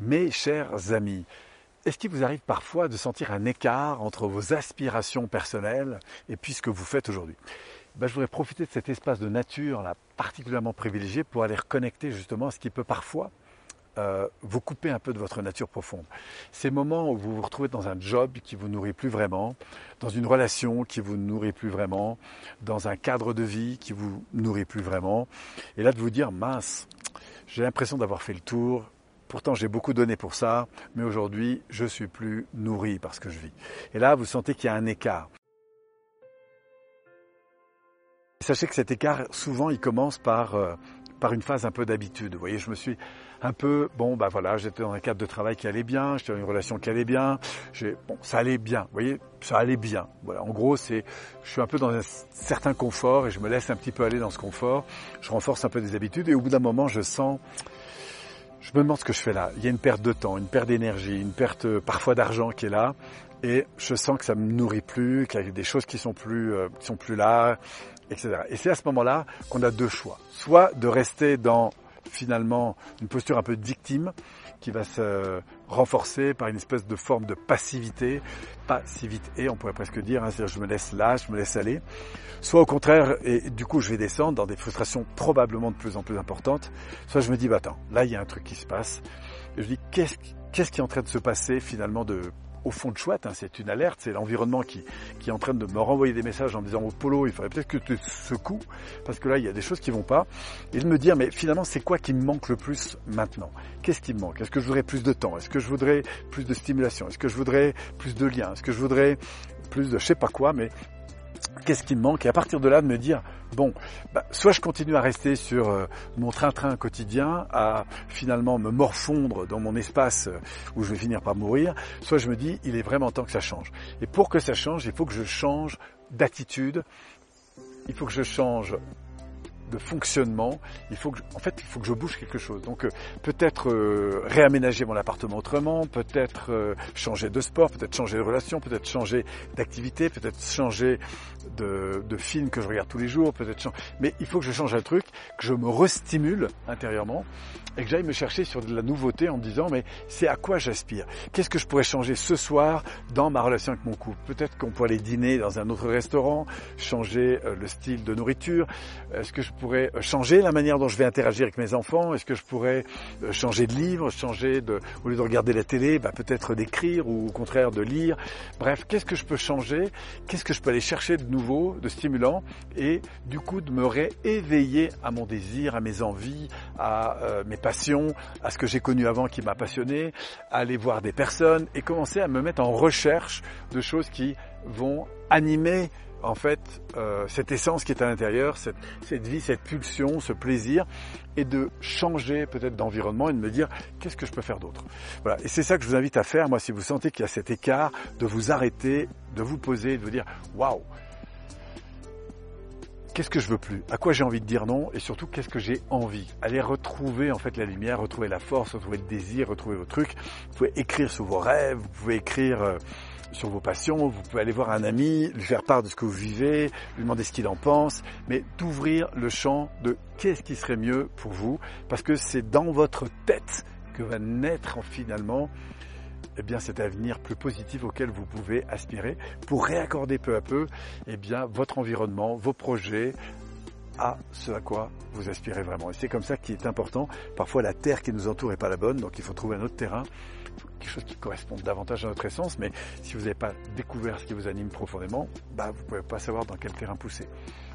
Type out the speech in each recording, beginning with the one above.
Mes chers amis, est-ce qu'il vous arrive parfois de sentir un écart entre vos aspirations personnelles et puis ce que vous faites aujourd'hui? Ben, Je voudrais profiter de cet espace de nature particulièrement privilégié pour aller reconnecter justement à ce qui peut parfois euh, vous couper un peu de votre nature profonde. Ces moments où vous vous retrouvez dans un job qui vous nourrit plus vraiment, dans une relation qui vous nourrit plus vraiment, dans un cadre de vie qui vous nourrit plus vraiment, et là de vous dire mince, j'ai l'impression d'avoir fait le tour, Pourtant, j'ai beaucoup donné pour ça, mais aujourd'hui, je suis plus nourri par ce que je vis. Et là, vous sentez qu'il y a un écart. Sachez que cet écart, souvent, il commence par, euh, par une phase un peu d'habitude. Vous voyez, je me suis un peu, bon, bah voilà, j'étais dans un cadre de travail qui allait bien, j'étais dans une relation qui allait bien, bon, ça allait bien, vous voyez, ça allait bien. Voilà, en gros, c'est, je suis un peu dans un certain confort et je me laisse un petit peu aller dans ce confort. Je renforce un peu des habitudes et au bout d'un moment, je sens, je me demande ce que je fais là. Il y a une perte de temps, une perte d'énergie, une perte euh, parfois d'argent qui est là, et je sens que ça me nourrit plus, qu'il y a des choses qui sont plus, euh, qui sont plus là, etc. Et c'est à ce moment-là qu'on a deux choix. Soit de rester dans finalement une posture un peu de victime qui va se renforcer par une espèce de forme de passivité, passivité, on pourrait presque dire, hein, c'est-à-dire je me laisse là, je me laisse aller, soit au contraire, et du coup je vais descendre dans des frustrations probablement de plus en plus importantes, soit je me dis, bah attends, là il y a un truc qui se passe, et je dis, qu'est-ce, qu'est-ce qui est en train de se passer finalement de au fond de chouette, hein, c'est une alerte, c'est l'environnement qui, qui est en train de me renvoyer des messages en disant au polo, il faudrait peut-être que tu te secoues, parce que là, il y a des choses qui vont pas, et de me dire, mais finalement, c'est quoi qui me manque le plus maintenant? Qu'est-ce qui me manque? Est-ce que je voudrais plus de temps? Est-ce que je voudrais plus de stimulation? Est-ce que je voudrais plus de liens? Est-ce que je voudrais plus de je sais pas quoi, mais qu'est-ce qui me manque et à partir de là de me dire bon bah, soit je continue à rester sur euh, mon train-train quotidien à finalement me morfondre dans mon espace euh, où je vais finir par mourir soit je me dis il est vraiment temps que ça change. Et pour que ça change il faut que je change d'attitude. Il faut que je change de fonctionnement. Il faut que, en fait, il faut que je bouge quelque chose. Donc, euh, peut-être euh, réaménager mon appartement autrement, peut-être euh, changer de sport, peut-être changer de relation, peut-être changer d'activité, peut-être changer de, de, film que je regarde tous les jours, peut-être. Changer... Mais il faut que je change un truc, que je me restimule intérieurement et que j'aille me chercher sur de la nouveauté en me disant mais c'est à quoi j'aspire? Qu'est-ce que je pourrais changer ce soir dans ma relation avec mon couple? Peut-être qu'on pourrait aller dîner dans un autre restaurant, changer le style de nourriture. Est-ce que je pourrais euh, changer la manière dont je vais interagir avec mes enfants? Est-ce que je pourrais euh, changer de livre, changer de, au lieu de regarder la télé, bah, peut-être d'écrire ou au contraire de lire? Bref, qu'est-ce que je peux changer? Qu'est-ce que je peux aller chercher de nouveau, de stimulant? Et du coup de me rééveiller à mon désir, à mes envies, à euh, mes passions, à ce que j'ai connu avant qui m'a passionné, aller voir des personnes et commencer à me mettre en recherche de choses qui vont animer en fait euh, cette essence qui est à l'intérieur, cette, cette, vie, cette pulsion, ce plaisir, et de changer peut-être d'environnement et de me dire qu'est-ce que je peux faire d'autre? Voilà. Et c'est ça que je vous invite à faire. Moi, si vous sentez qu'il y a cet écart, de vous arrêter, de vous poser, de vous dire waouh. Qu'est-ce que je veux plus? À quoi j'ai envie de dire non? Et surtout, qu'est-ce que j'ai envie? Allez retrouver en fait la lumière, retrouver la force, retrouver le désir, retrouver vos trucs. Vous pouvez écrire sur vos rêves, vous pouvez écrire euh, sur vos passions, vous pouvez aller voir un ami, lui faire part de ce que vous vivez, lui demander ce qu'il en pense, mais d'ouvrir le champ de qu'est-ce qui serait mieux pour vous, parce que c'est dans votre tête que va naître finalement eh cet avenir plus positif auquel vous pouvez aspirer pour réaccorder peu à peu eh votre environnement, vos projets à ce à quoi vous aspirez vraiment. Et c'est comme ça qu'il est important. Parfois, la terre qui nous entoure n'est pas la bonne, donc il faut trouver un autre terrain quelque chose qui correspond davantage à notre essence, mais si vous n'avez pas découvert ce qui vous anime profondément, bah, vous ne pouvez pas savoir dans quel terrain pousser.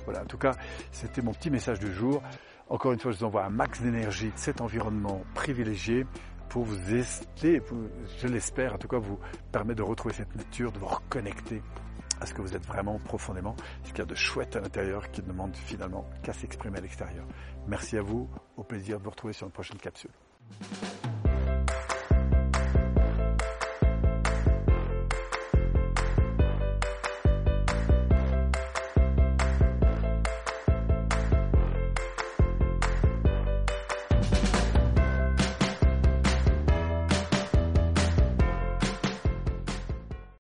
Voilà, en tout cas, c'était mon petit message du jour. Encore une fois, je vous envoie un max d'énergie de cet environnement privilégié pour vous aider, je l'espère, en tout cas, vous permettre de retrouver cette nature, de vous reconnecter à ce que vous êtes vraiment profondément, ce qu'il y a de chouette à l'intérieur qui ne demande finalement qu'à s'exprimer à l'extérieur. Merci à vous, au plaisir de vous retrouver sur une prochaine capsule.